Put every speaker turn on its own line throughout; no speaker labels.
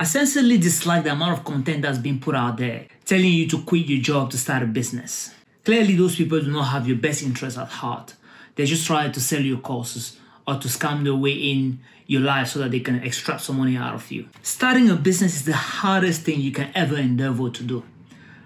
I sincerely dislike the amount of content that's being put out there telling you to quit your job to start a business. Clearly, those people do not have your best interests at heart. They're just try to sell you courses or to scam their way in your life so that they can extract some money out of you. Starting a business is the hardest thing you can ever endeavor to do.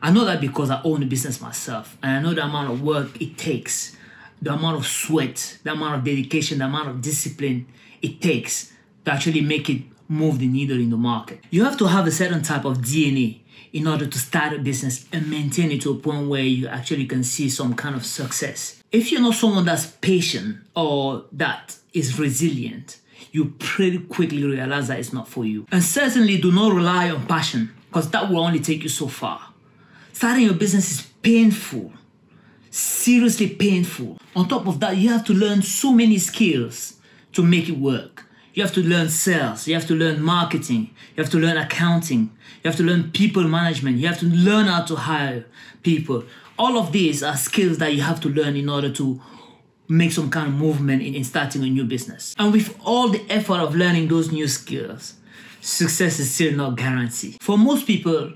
I know that because I own a business myself and I know the amount of work it takes, the amount of sweat, the amount of dedication, the amount of discipline it takes to actually make it move the needle in the market. You have to have a certain type of DNA in order to start a business and maintain it to a point where you actually can see some kind of success. If you're not someone that's patient or that is resilient, you pretty quickly realize that it's not for you. And certainly do not rely on passion because that will only take you so far. Starting your business is painful, seriously painful. On top of that, you have to learn so many skills to make it work. You have to learn sales, you have to learn marketing, you have to learn accounting, you have to learn people management, you have to learn how to hire people. All of these are skills that you have to learn in order to make some kind of movement in, in starting a new business. And with all the effort of learning those new skills, success is still not guaranteed. For most people,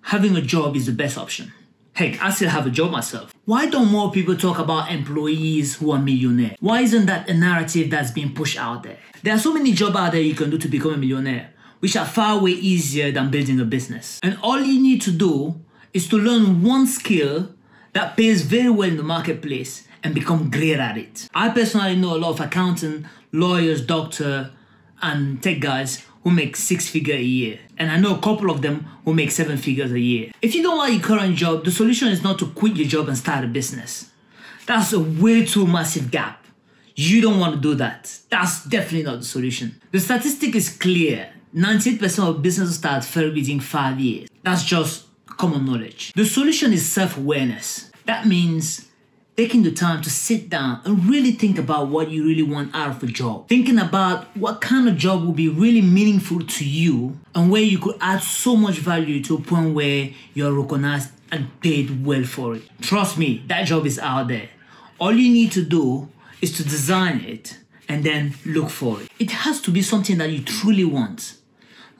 having a job is the best option. Heck, I still have a job myself. Why don't more people talk about employees who are millionaires? Why isn't that a narrative that's being pushed out there? There are so many jobs out there you can do to become a millionaire, which are far way easier than building a business. And all you need to do is to learn one skill that pays very well in the marketplace and become great at it. I personally know a lot of accountant, lawyers, doctor, and tech guys who make six figure a year. And I know a couple of them who make seven figures a year. If you don't like your current job, the solution is not to quit your job and start a business. That's a way too massive gap. You don't want to do that. That's definitely not the solution. The statistic is clear. 98% of businesses start fail within five years. That's just common knowledge. The solution is self-awareness. That means taking the time to sit down and really think about what you really want out of a job. Thinking about what kind of job will be really meaningful to you and where you could add so much value to a point where you're recognized and paid well for it. Trust me, that job is out there. All you need to do is to design it and then look for it. It has to be something that you truly want,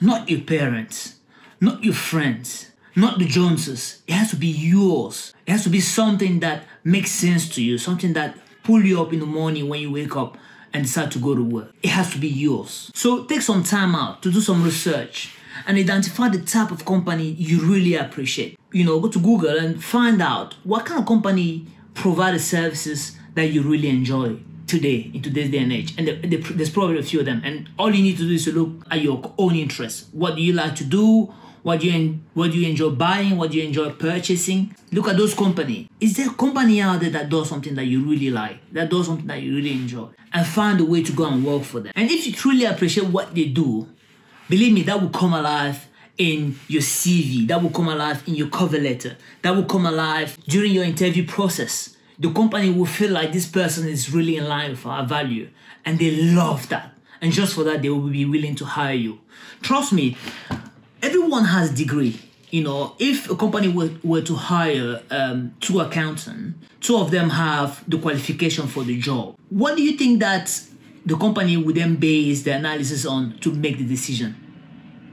not your parents, not your friends not the Joneses. It has to be yours. It has to be something that makes sense to you, something that pull you up in the morning when you wake up and decide to go to work. It has to be yours. So take some time out to do some research and identify the type of company you really appreciate. You know, go to Google and find out what kind of company provides services that you really enjoy today in today's day and age and there's probably a few of them and all you need to do is to look at your own interests what do you like to do what do you what do you enjoy buying? What do you enjoy purchasing? Look at those companies is there a company out there that does something that you really like that does something that you really enjoy and find a way to go and work for them? And if you truly appreciate what they do believe me that will come alive in your cv that will come alive in your cover letter that will come alive during your interview process. The company will feel like this person is really in line with our value and they love that. And just for that they will be willing to hire you. Trust me everyone has degree. You know if a company were, were to hire um, two accountants two of them have the qualification for the job what do you think that the company would then base the analysis on to make the decision?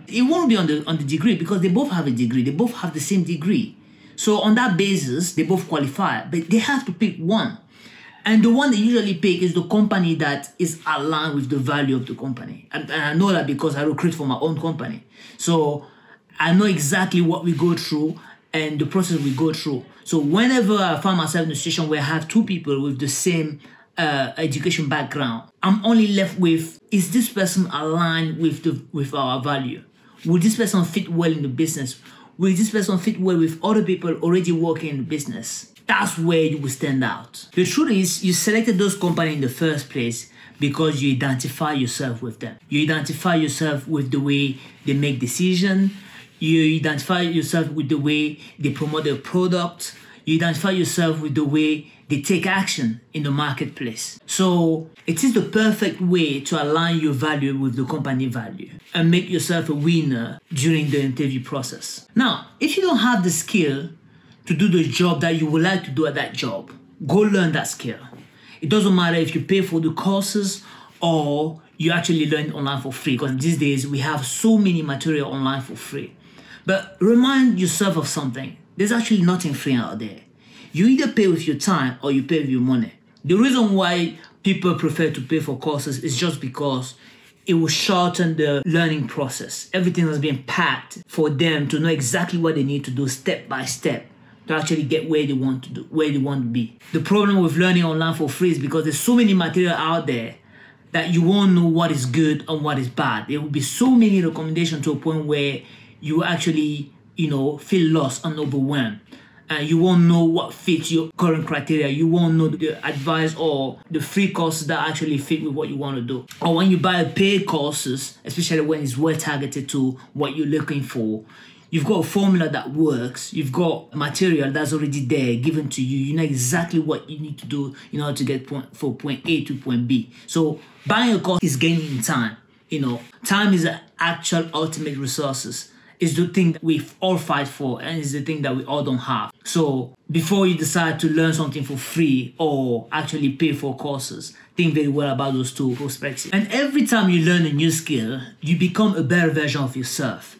It won't be on the on the degree because they both have a degree. They both have the same degree. So on that basis they both qualify but they have to pick one and the one they usually pick is the company that is aligned with the value of the company. And, and I know that because I recruit for my own company. So I know exactly what we go through and the process we go through. So whenever I find myself in a situation where I have two people with the same uh, education background, I'm only left with is this person aligned with the with our value? Will this person fit well in the business? Will this person fit well with other people already working in the business? That's where you will stand out. The truth is, you selected those companies in the first place because you identify yourself with them. You identify yourself with the way they make decisions. You identify yourself with the way they promote their product. You identify yourself with the way they take action in the marketplace. So it is the perfect way to align your value with the company value and make yourself a winner during the interview process. Now, if you don't have the skill to do the job that you would like to do at that job. Go learn that skill. It doesn't matter if you pay for the courses or you actually learn online for free because these days we have so many material online for free. But remind yourself of something. There's actually nothing free out there. You either pay with your time or you pay with your money. The reason why people prefer to pay for courses is just because it will shorten the learning process. Everything has been packed for them to know exactly what they need to do step by step to actually get where they want to do, where they want to be. The problem with learning online for free is because there's so many material out there that you won't know what is good and what is bad. There will be so many recommendations to a point where you actually, you know, feel lost and overwhelmed and you won't know what fits your current criteria. You won't know the advice or the free courses that actually fit with what you want to do. Or when you buy paid courses, especially when it's well targeted to what you're looking for, you've got a formula that works. You've got material that's already there given to you. You know exactly what you need to do in order to get point from point A to point B. So buying a course is gaining time. You know, time is the actual ultimate resources is the thing that we all fight for and is the thing that we all don't have. So before you decide to learn something for free or actually pay for courses, think very well about those two perspectives. And every time you learn a new skill, you become a better version of yourself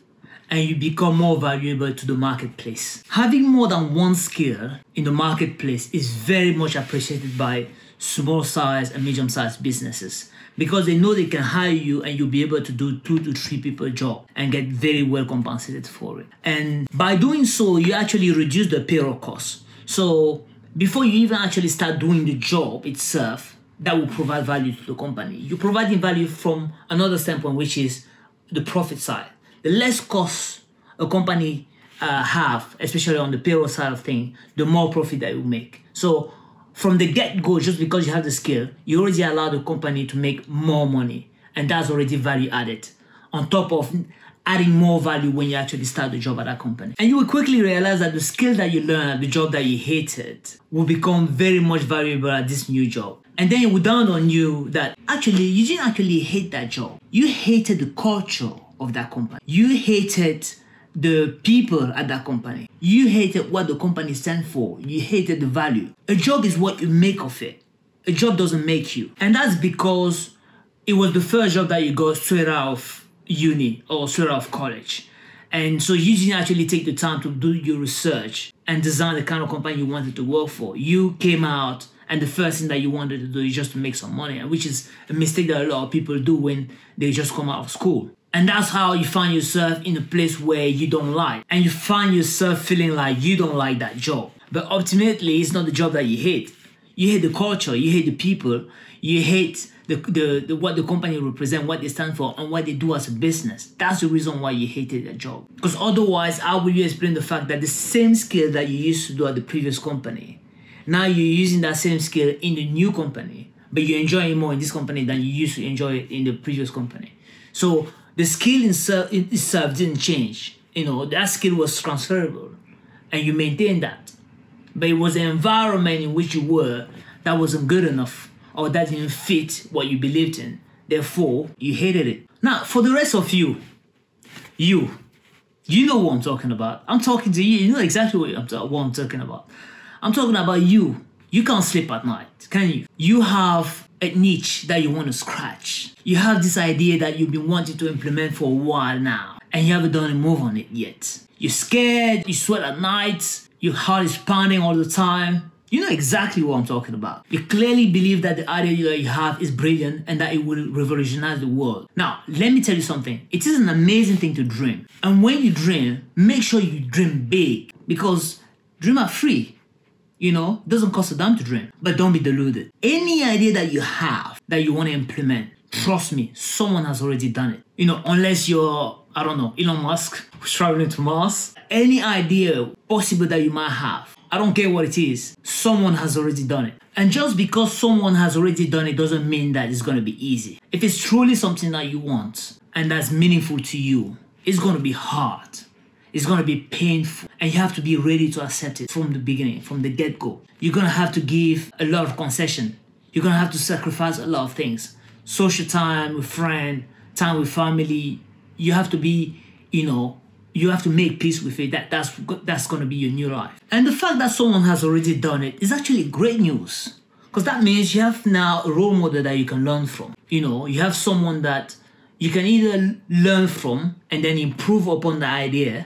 and you become more valuable to the marketplace. Having more than one skill in the marketplace is very much appreciated by small size and medium sized businesses because they know they can hire you and you'll be able to do two to three people job and get very well compensated for it. And by doing so, you actually reduce the payroll cost. So before you even actually start doing the job itself, that will provide value to the company. You're providing value from another standpoint, which is the profit side. The less costs a company uh, have, especially on the payroll side of things, the more profit that you make. So from the get go, just because you have the skill, you already allow the company to make more money. And that's already value added. On top of adding more value when you actually start the job at that company. And you will quickly realize that the skill that you learn at the job that you hated will become very much valuable at this new job. And then it will dawn on you that actually you didn't actually hate that job. You hated the culture of that company. You hated the people at that company. You hated what the company stands for. You hated the value. A job is what you make of it. A job doesn't make you. And that's because it was the first job that you got straight out of uni or straight out of college. And so you didn't actually take the time to do your research and design the kind of company you wanted to work for. You came out and the first thing that you wanted to do is just to make some money, which is a mistake that a lot of people do when they just come out of school. And that's how you find yourself in a place where you don't like. And you find yourself feeling like you don't like that job. But ultimately, it's not the job that you hate. You hate the culture, you hate the people, you hate the, the, the what the company represent, what they stand for, and what they do as a business. That's the reason why you hated that job. Because otherwise, how will you explain the fact that the same skill that you used to do at the previous company, now you're using that same skill in the new company, but you enjoy it more in this company than you used to enjoy it in the previous company. So the skill itself, didn't change. You know, that skill was transferable and you maintained that. But it was the environment in which you were that wasn't good enough or that didn't fit what you believed in. Therefore, you hated it. Now, for the rest of you, you, you know what I'm talking about. I'm talking to you. You know exactly what I'm, what I'm talking about. I'm talking about you. You can't sleep at night, can you? You have a niche that you want to scratch. You have this idea that you've been wanting to implement for a while now, and you haven't done a move on it yet. You're scared, you sweat at night, your heart is pounding all the time. You know exactly what I'm talking about. You clearly believe that the idea that you have is brilliant and that it will revolutionize the world. Now, let me tell you something. It is an amazing thing to dream. And when you dream, make sure you dream big because dreams are free. You know, it doesn't cost a dime to dream, but don't be deluded. Any idea that you have that you want to implement, trust me, someone has already done it. You know, unless you're, I don't know, Elon Musk traveling to Mars. Any idea possible that you might have, I don't care what it is, someone has already done it. And just because someone has already done it doesn't mean that it's to be easy. If it's truly something that you want and that's meaningful to you, it's to be hard it's to be painful and you have to be ready to accept it from the beginning, from the get go. You're to have to give a lot of concession. You're to have to sacrifice a lot of things social time with friend, time with family. You have to be, you know, you have to make peace with it. That that's that's to be your new life. And the fact that someone has already done it is actually great news. Because that means you have now a role model that you can learn from. You know, you have someone that you can either learn from and then improve upon the idea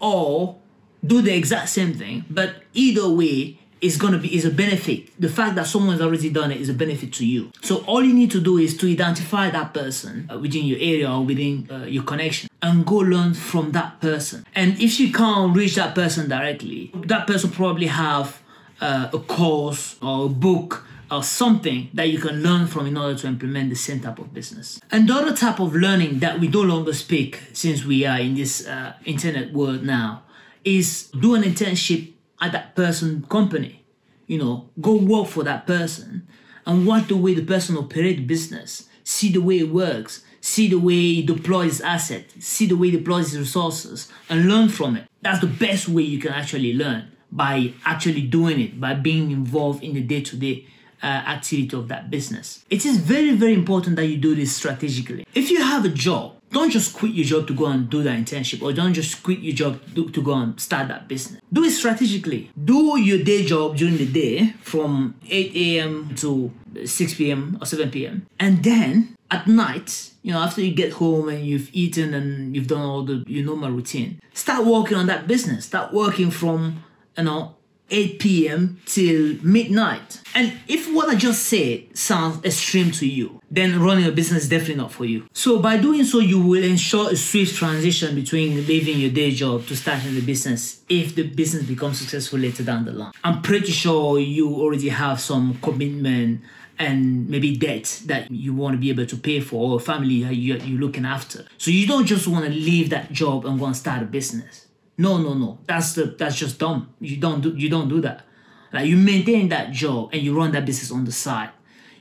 or do the exact same thing. But either way, is to be is a benefit. The fact that someone's already done it is a benefit to you. So all you need to do is to identify that person uh, within your area or within uh, your connection and go learn from that person. And if you can't reach that person directly, that person probably have uh, a course or a book or something that you can learn from in order to implement the same type of business. And the other type of learning that we no longer speak since we are in this uh, internet world now is do an internship at that person company. You know, go work for that person and watch the way the person operates business, see the way it works, see the way he deploys assets, see the way he deploys his resources, and learn from it. That's the best way you can actually learn by actually doing it, by being involved in the day-to-day uh, activity of that business. It is very, very important that you do this strategically. If you have a job don't just quit your job to go and do that internship or don't just quit your job to, to go and start that business. Do it strategically. Do your day job during the day from 8 a.m. to 6 p.m. or 7 p.m. And then at night, you know, after you get home and you've eaten and you've done all the your normal routine, start working on that business. Start working from, you know, 8 p.m. till midnight. And if what I just said sounds extreme to you, then running a business is definitely not for you. So by doing so, you will ensure a swift transition between leaving your day job to starting the business if the business becomes successful later down the line. I'm pretty sure you already have some commitment and maybe debt that you want to be able to pay for or family you're, looking after. So you don't just want to leave that job and go and start a business. No, no, no. That's the that's just dumb. You don't do you don't do that. Like you maintain that job and you run that business on the side.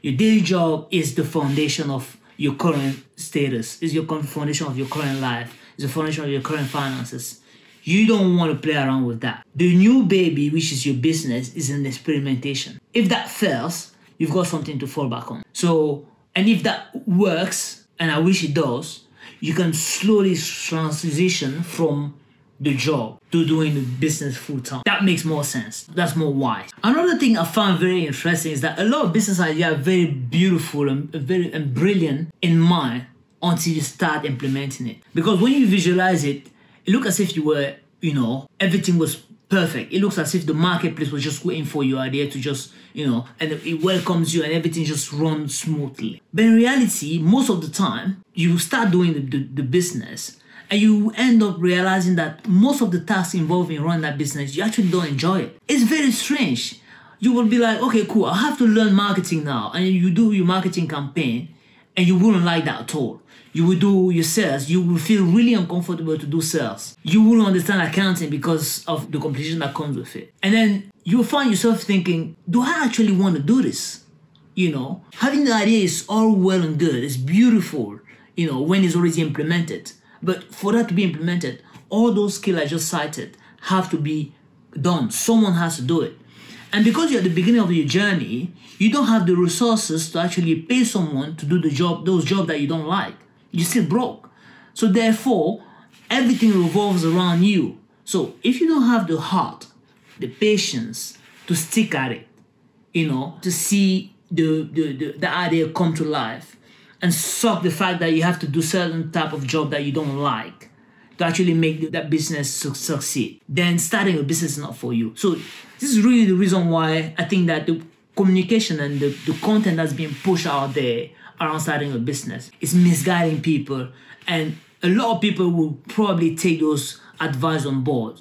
Your daily job is the foundation of your current status, is your foundation of your current life, is the foundation of your current finances. You don't want to play around with that. The new baby, which is your business, is an experimentation. If that fails, you've got something to fall back on. So, and if that works, and I wish it does, you can slowly transition from the job to doing the business full time. That makes more sense. That's more wise. Another thing I found very interesting is that a lot of business ideas are very beautiful and very and brilliant in mind until you start implementing it. Because when you visualize it, it looks as if you were, you know, everything was perfect. It looks as if the marketplace was just waiting for your idea to just, you know, and it welcomes you and everything just runs smoothly. But in reality, most of the time, you start doing the, the, the business and you end up realizing that most of the tasks involved in running that business you actually don't enjoy it. It's very strange. You will be like okay cool i have to learn marketing now. And you do your marketing campaign and you wouldn't like that at all. You will do your sales. You will feel really uncomfortable to do sales. You wouldn't understand accounting because of the competition that comes with it. And then you'll find yourself thinking do i actually want to do this? You know having the idea is all well and good. It's beautiful you know when it's already implemented but for that to be implemented, all those skills I just cited have to be done. Someone has to do it. And because you're at the beginning of your journey, you don't have the resources to actually pay someone to do the job, those jobs that you don't like. You're still broke. So therefore, everything revolves around you. So if you don't have the heart, the patience to stick at it, you know, to see the, the, the, the idea come to life, and suck the fact that you have to do certain type of job that you don't like to actually make that business succeed. Then starting a business is not for you. So this is really the reason why i think that the communication and the, the content that's being pushed out there around starting a business is misguiding people. And a lot of people will probably take those advice on board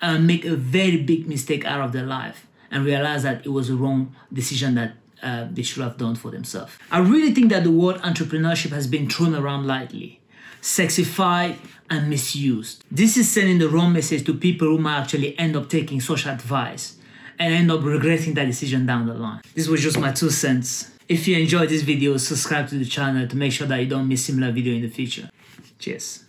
and make a very big mistake out of their life and realize that it was a wrong decision that uh, they should have done for themselves. I really think that the word entrepreneurship has been thrown around lightly, sexified, and misused. This is sending the wrong message to people who might actually end up taking such advice and end up regretting that decision down the line. This was just my two cents. If you enjoyed this video, subscribe to the channel to make sure that you don't miss similar video in the future. Cheers.